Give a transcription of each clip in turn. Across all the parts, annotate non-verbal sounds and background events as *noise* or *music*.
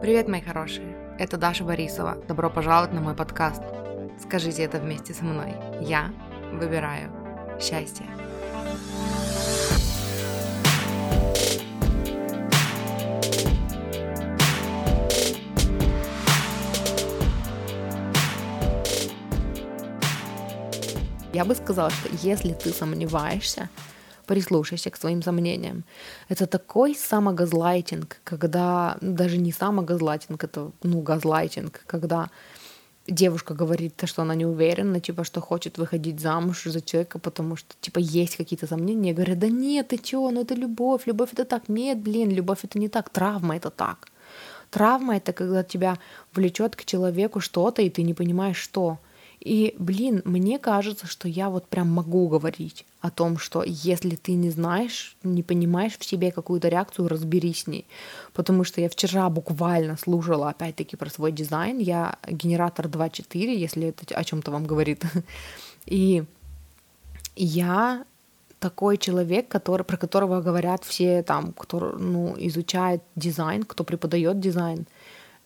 Привет, мои хорошие! Это Даша Борисова. Добро пожаловать на мой подкаст. Скажите это вместе со мной. Я выбираю счастье. Я бы сказала, что если ты сомневаешься, прислушайся к своим сомнениям. Это такой самогазлайтинг, когда даже не самогазлайтинг, это ну газлайтинг, когда девушка говорит, что она не уверена, типа, что хочет выходить замуж за человека, потому что, типа, есть какие-то сомнения. Я говорю, да нет, ты чё, ну это любовь, любовь это так. Нет, блин, любовь это не так, травма это так. Травма это когда тебя влечет к человеку что-то, и ты не понимаешь, что. И, блин, мне кажется, что я вот прям могу говорить о том, что если ты не знаешь, не понимаешь в себе какую-то реакцию, разберись с ней. Потому что я вчера буквально слушала опять-таки про свой дизайн. Я генератор 2.4, если это о чем-то вам говорит. *laughs* И я такой человек, который, про которого говорят все там, кто ну, изучает дизайн, кто преподает дизайн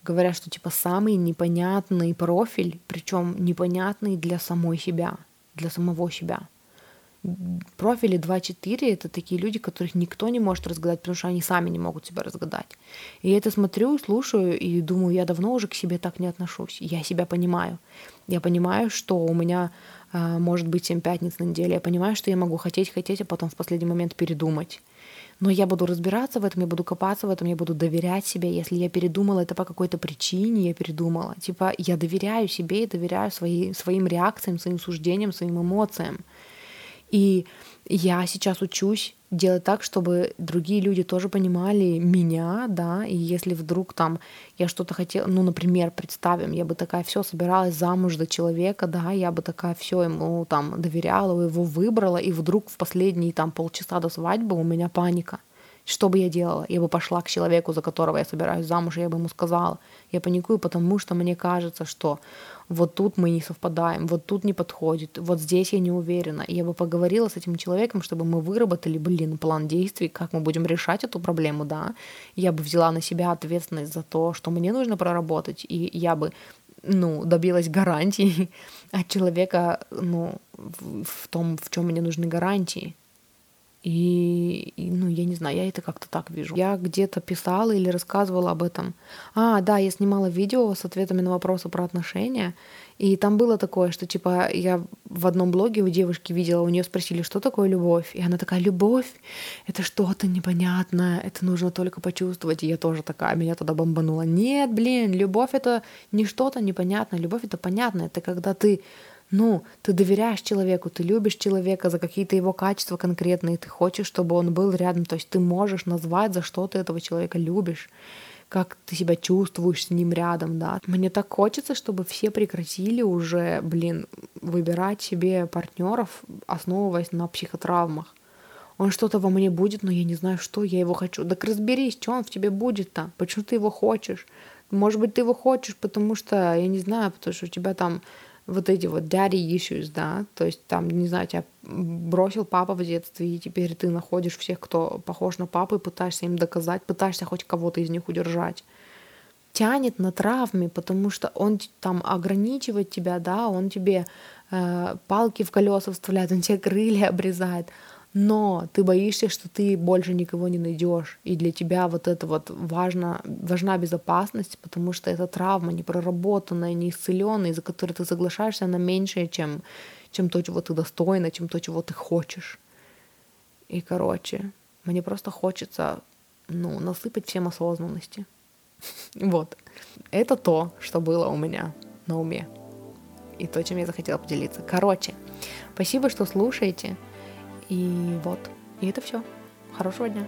говорят, что типа самый непонятный профиль, причем непонятный для самой себя, для самого себя. Профили 2-4 это такие люди, которых никто не может разгадать, потому что они сами не могут себя разгадать. И я это смотрю, слушаю и думаю, я давно уже к себе так не отношусь. Я себя понимаю. Я понимаю, что у меня может быть 7 пятниц на неделе. Я понимаю, что я могу хотеть, хотеть, а потом в последний момент передумать. Но я буду разбираться в этом, я буду копаться в этом, я буду доверять себе. Если я передумала это по какой-то причине, я передумала. Типа я доверяю себе и доверяю свои, своим реакциям, своим суждениям, своим эмоциям. И я сейчас учусь делать так, чтобы другие люди тоже понимали меня, да, и если вдруг там я что-то хотела, ну, например, представим, я бы такая все собиралась замуж за человека, да, я бы такая все ему там доверяла, его выбрала, и вдруг в последние там полчаса до свадьбы у меня паника. Что бы я делала? Я бы пошла к человеку, за которого я собираюсь замуж, и я бы ему сказала. Я паникую, потому что мне кажется, что вот тут мы не совпадаем, вот тут не подходит, вот здесь я не уверена. И я бы поговорила с этим человеком, чтобы мы выработали, блин, план действий, как мы будем решать эту проблему, да. Я бы взяла на себя ответственность за то, что мне нужно проработать, и я бы ну, добилась гарантии *laughs* от человека, ну, в том, в чем мне нужны гарантии. И, и, ну, я не знаю, я это как-то так вижу. Я где-то писала или рассказывала об этом. А, да, я снимала видео с ответами на вопросы про отношения. И там было такое, что типа я в одном блоге у девушки видела, у нее спросили, что такое любовь. И она такая, любовь — это что-то непонятное, это нужно только почувствовать. И я тоже такая, меня туда бомбанула. Нет, блин, любовь — это не что-то непонятное, любовь — это понятно. Это когда ты ну, ты доверяешь человеку, ты любишь человека за какие-то его качества конкретные, ты хочешь, чтобы он был рядом, то есть ты можешь назвать, за что ты этого человека любишь, как ты себя чувствуешь с ним рядом, да. Мне так хочется, чтобы все прекратили уже, блин, выбирать себе партнеров, основываясь на психотравмах. Он что-то во мне будет, но я не знаю, что я его хочу. Так разберись, что он в тебе будет-то, почему ты его хочешь. Может быть, ты его хочешь, потому что, я не знаю, потому что у тебя там вот эти вот daddy issues, да, то есть там, не знаю, тебя бросил папа в детстве, и теперь ты находишь всех, кто похож на папу, и пытаешься им доказать, пытаешься хоть кого-то из них удержать. Тянет на травме, потому что он там ограничивает тебя, да, он тебе э, палки в колеса вставляет, он тебе крылья обрезает, но ты боишься, что ты больше никого не найдешь, и для тебя вот это вот важно, важна безопасность, потому что это травма непроработанная, неисцеленная, из-за которой ты соглашаешься на меньшее, чем, чем то, чего ты достойна, чем то, чего ты хочешь. И, короче, мне просто хочется, ну, насыпать всем осознанности. *laughs* Вот. Это то, что было у меня на уме. И то, чем я захотела поделиться. Короче, спасибо, что слушаете. И вот. И это все. Хорошего дня.